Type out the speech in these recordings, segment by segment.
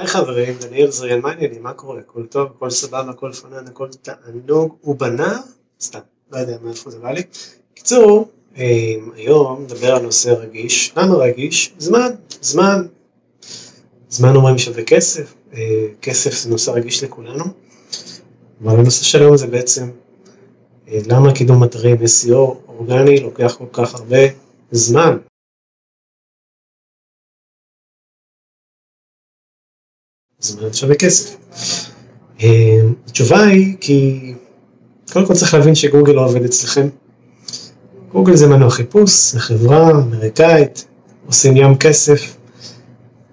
היי חברים, דניאל זריאן, מה העניינים? מה קורה? הכל טוב, הכל סבבה, הכל פנן, הכל תענוג ובנה? סתם, לא יודע מאיפה זה בא לי. קיצור, אה, היום נדבר על נושא רגיש. למה רגיש? זמן, זמן. זמן אומרים שווה כסף, אה, כסף זה נושא רגיש לכולנו. אבל הנושא של היום זה בעצם אה, למה קידום אתרים SEO אורגני לוקח כל כך הרבה זמן. זמן שווה כסף. אה, התשובה היא כי קודם כל צריך להבין שגוגל לא עובד אצלכם. גוגל זה מנוע חיפוש, זה חברה אמריקאית, עושים ים כסף,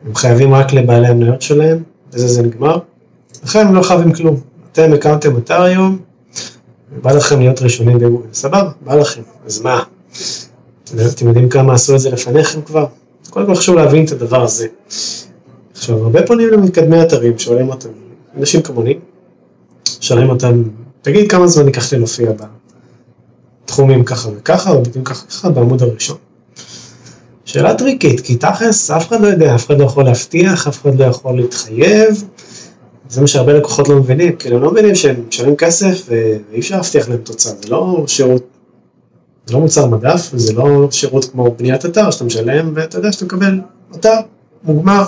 הם חייבים רק לבעלי המניות שלהם, וזה זה נגמר. לכן הם לא חייבים כלום. אתם הקמתם אתר היום, בא לכם להיות ראשונים בגוגל, סבבה, בא לכם, אז מה? אתם יודעים כמה עשו את זה לפניכם כבר? קודם כל חשוב להבין את הדבר הזה. עכשיו, הרבה פונים למתקדמי אתרים, שואלים אותם, אנשים כמוני, שואלים אותם, תגיד כמה זמן ייקח לי להופיע בתחומים ככה וככה, או ביטויים ככה וככה, בעמוד הראשון. שאלה טריקית, כי תכלס אף אחד לא יודע, אף אחד לא יכול להבטיח, אף אחד לא יכול להתחייב, זה מה שהרבה לקוחות לא מבינים, כאילו הם לא מבינים שהם משלמים כסף ואי אפשר להבטיח להם תוצאה, זה לא שירות, זה לא מוצר מדף, זה לא שירות כמו בניית אתר שאתה משלם ואתה יודע שאתה מקבל אתר מוגמר,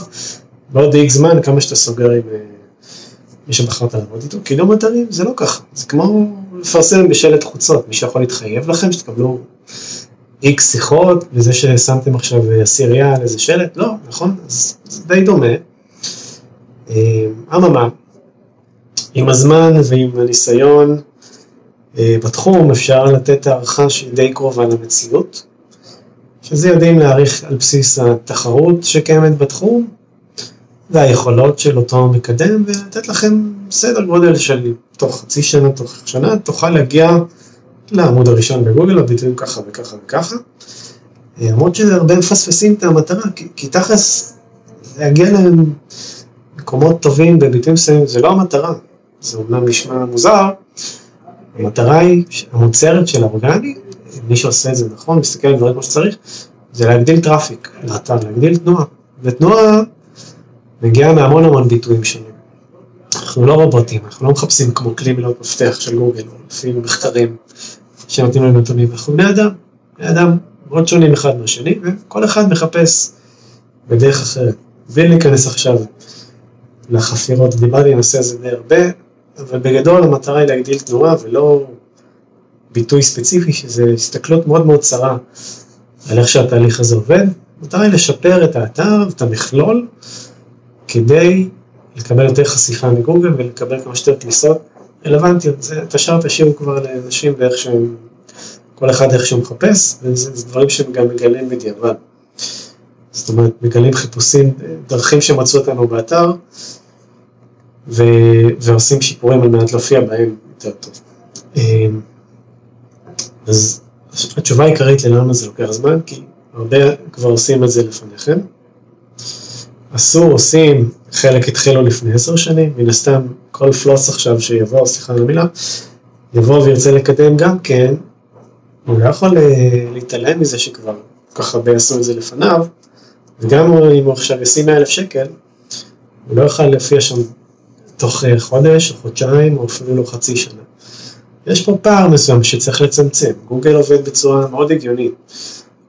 בעוד איקס זמן כמה שאתה סוגר עם אה, מי שבחרת לעבוד איתו, קידום אתרים זה לא ככה, זה כמו לפרסם בשלט חוצות, מי שיכול להתחייב לכם שתקבלו איקס שיחות וזה ששמתם עכשיו עשירייה על איזה שלט, לא, נכון? אז זה די דומה. אה, אממה, עם הזמן ועם הניסיון אה, בתחום אפשר לתת הערכה שהיא די קרובה למציאות, שזה יודעים להעריך על בסיס התחרות שקיימת בתחום והיכולות של אותו מקדם ולתת לכם סדר גודל של תוך חצי שנה, תוך שנה, תוכל להגיע לעמוד הראשון בגוגל, הביטויים ככה וככה וככה. אה, למרות שהרבה מפספסים את המטרה, כי, כי תכלס להגיע להם מקומות טובים בביטויים מסוימים זה לא המטרה, זה אומנם נשמע מוזר, המטרה היא המוצהרת של האורגני, מי שעושה את זה נכון, מסתכל על דברים כמו שצריך, זה להגדיל traffic לאתר, להגדיל תנועה, ותנועה מגיעה מהמון המון ביטויים שונים. אנחנו לא רובוטים, אנחנו לא מחפשים כמו כלי מילות מפתח של גוגל, או לפי מחקרים שנותנים לנו נתונים, אנחנו בני אדם, בני אדם מאוד שונים אחד מהשני, וכל אחד מחפש בדרך אחרת. בלי להיכנס עכשיו לחפירות, דיברתי על הנושא הזה די הרבה, אבל בגדול המטרה היא להגדיל תנועה ולא ביטוי ספציפי, שזה הסתכלות מאוד מאוד צרה על איך שהתהליך הזה עובד. המטרה היא לשפר את האתר ואת המכלול כדי לקבל יותר חשיפה מגוגל ולקבל כמה שיותר כניסות רלוונטיות. זה, את השאר תשאירו כבר לאנשים ואיך שהם, כל אחד איך שהוא מחפש, וזה דברים שהם גם מגלים בדיעבד. זאת אומרת, מגלים חיפושים, דרכים שמצאו אותנו באתר, ו, ועושים שיפורים על מנת להופיע בהם יותר טוב. אמ, אז התשובה העיקרית ללמה זה לוקח זמן, כי הרבה כבר עושים את זה לפניכם. עשו, עושים, חלק התחילו לפני עשר שנים, מן הסתם כל פלוס עכשיו שיבוא, סליחה על המילה, יבוא וירצה לקדם גם כן, הוא לא יכול אה, להתעלם מזה שכבר כל כך הרבה עשו את זה לפניו, וגם אם הוא עכשיו ישים 100 אלף שקל, הוא לא יוכל להופיע שם תוך אה, חודש או חודשיים או אפילו לא חצי שנה. יש פה פער מסוים שצריך לצמצם, גוגל עובד בצורה מאוד הגיונית,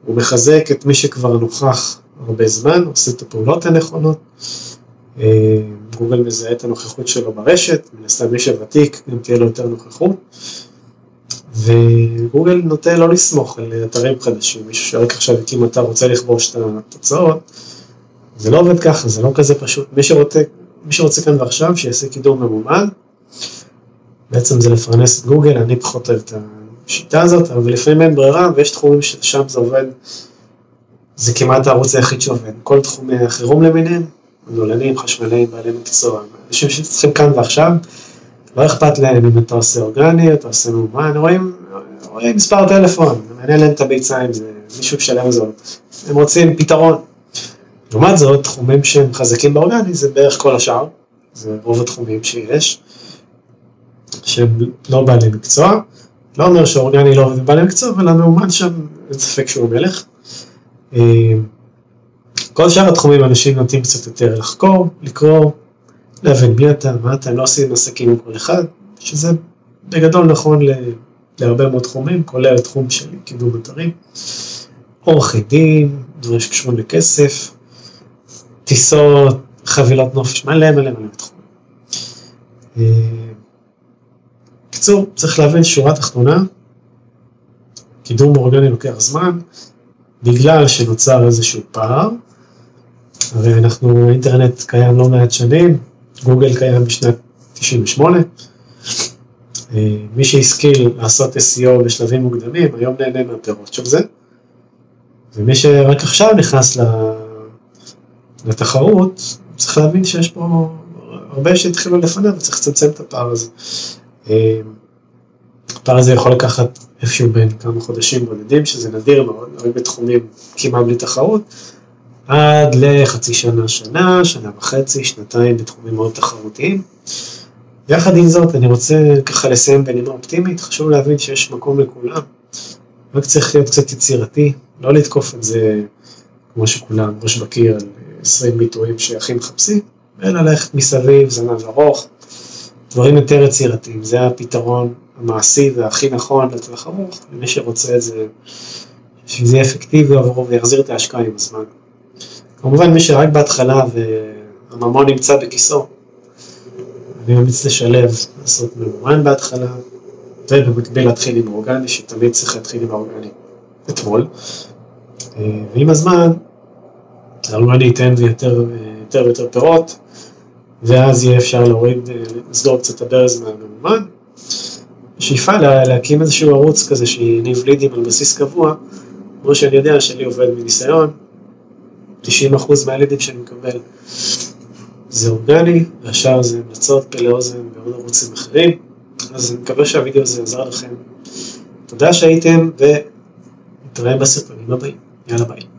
הוא מחזק את מי שכבר נוכח הרבה זמן, עושה את הפעולות הנכונות, אה, גוגל מזהה את הנוכחות שלו ברשת, מן הסתם מי שוותיק גם תהיה לו יותר נוכחות, וגוגל נוטה לא לסמוך על אתרים חדשים, מישהו שרק עכשיו הקים אתר רוצה לכבוש את התוצאות, זה לא עובד ככה, זה לא כזה פשוט, מי שרוצה, מי שרוצה כאן ועכשיו שיעשה קידום ממומן, בעצם זה לפרנס את גוגל, אני פחות אוהב את השיטה הזאת, אבל לפעמים אין ברירה ויש תחומים ששם זה עובד, זה כמעט הערוץ היחיד שעובד, כל תחומי החירום למיניהם, נולנים, חשמלאים, בעלי מקצוע, אנשים שצריכים כאן ועכשיו, לא אכפת להם אם אתה עושה אורגני, אתה עושה מאומן, רואים, רואים מספר טלפון, מעניין להם את הביצה אם זה מישהו משלם על זה, הם רוצים פתרון. לעומת זאת, תחומים שהם חזקים באורגני זה בערך כל השאר, זה רוב התחומים שיש, שהם לא בעלי מקצוע, לא אומר שאורגני לא עובד בעלי מקצוע, אבל המאומן שם, אין ספק שהוא מלך. אה, כל שאר התחומים אנשים נוטים קצת יותר לחקור, לקרוא, להבין מי אתה, מה אתה, לא עושים עסקים עם כל אחד, שזה בגדול נכון להרבה מאוד תחומים, כולל תחום של קידום אתרים, עורכי דין, דברים שקשורים לכסף, טיסות, חבילות נופש, מלא מלא מלא תחומים. בקיצור, צריך להבין שורה תחתונה, קידום אורגני לוקח זמן, בגלל שנוצר איזשהו פער, הרי אנחנו, האינטרנט קיים לא מעט שנים, גוגל קיים בשנת 98, אה, מי שהשכיל לעשות SEO בשלבים מוקדמים, היום נהנה מהפירות של זה, ומי שרק עכשיו נכנס לתחרות, צריך להבין שיש פה הרבה שהתחילו לפניו וצריך לצמצם את הפער הזה. הפער הזה יכול לקחת איפשהו בין כמה חודשים בודדים, שזה נדיר מאוד, הרי בתחומים כמעט בלי תחרות, עד לחצי שנה, שנה, שנה וחצי, שנתיים בתחומים מאוד תחרותיים. יחד עם זאת, אני רוצה ככה לסיים בנימה אופטימית, חשוב להבין שיש מקום לכולם, רק צריך להיות קצת יצירתי, לא לתקוף את זה כמו שכולם, ראש בקיר על 20 ביטויים שהכי מחפשים, אלא ללכת מסביב, זנב ארוך, דברים יותר יצירתיים, זה הפתרון המעשי והכי נכון לטווח ארוך, למי שרוצה את זה, שזה יהיה אפקטיבי עבורו ויחזיר את ההשקעה עם הזמן. כמובן מי שרק בהתחלה והממון נמצא בכיסו, אני ממליץ לשלב, לעשות ממומן בהתחלה, ובמקביל להתחיל עם אורגני, שתמיד צריך להתחיל עם האורגני אתמול. ועם הזמן, האורגני ייתן יותר ויותר פירות, ואז יהיה אפשר להוריד, לסגור קצת את הברז מהממומן. שאיפה לה, להקים איזשהו ערוץ כזה שיניב לידים על בסיס קבוע, כמו שאני יודע שאני עובד מניסיון, 90% מהלידים שאני מקבל זה אורגני, והשאר זה המלצות, פלא אוזן ועוד ערוצים אחרים, אז אני מקווה שהווידאו הזה עזר לכם. תודה שהייתם, ונתראה בסרטונים הבאים. יאללה ביי.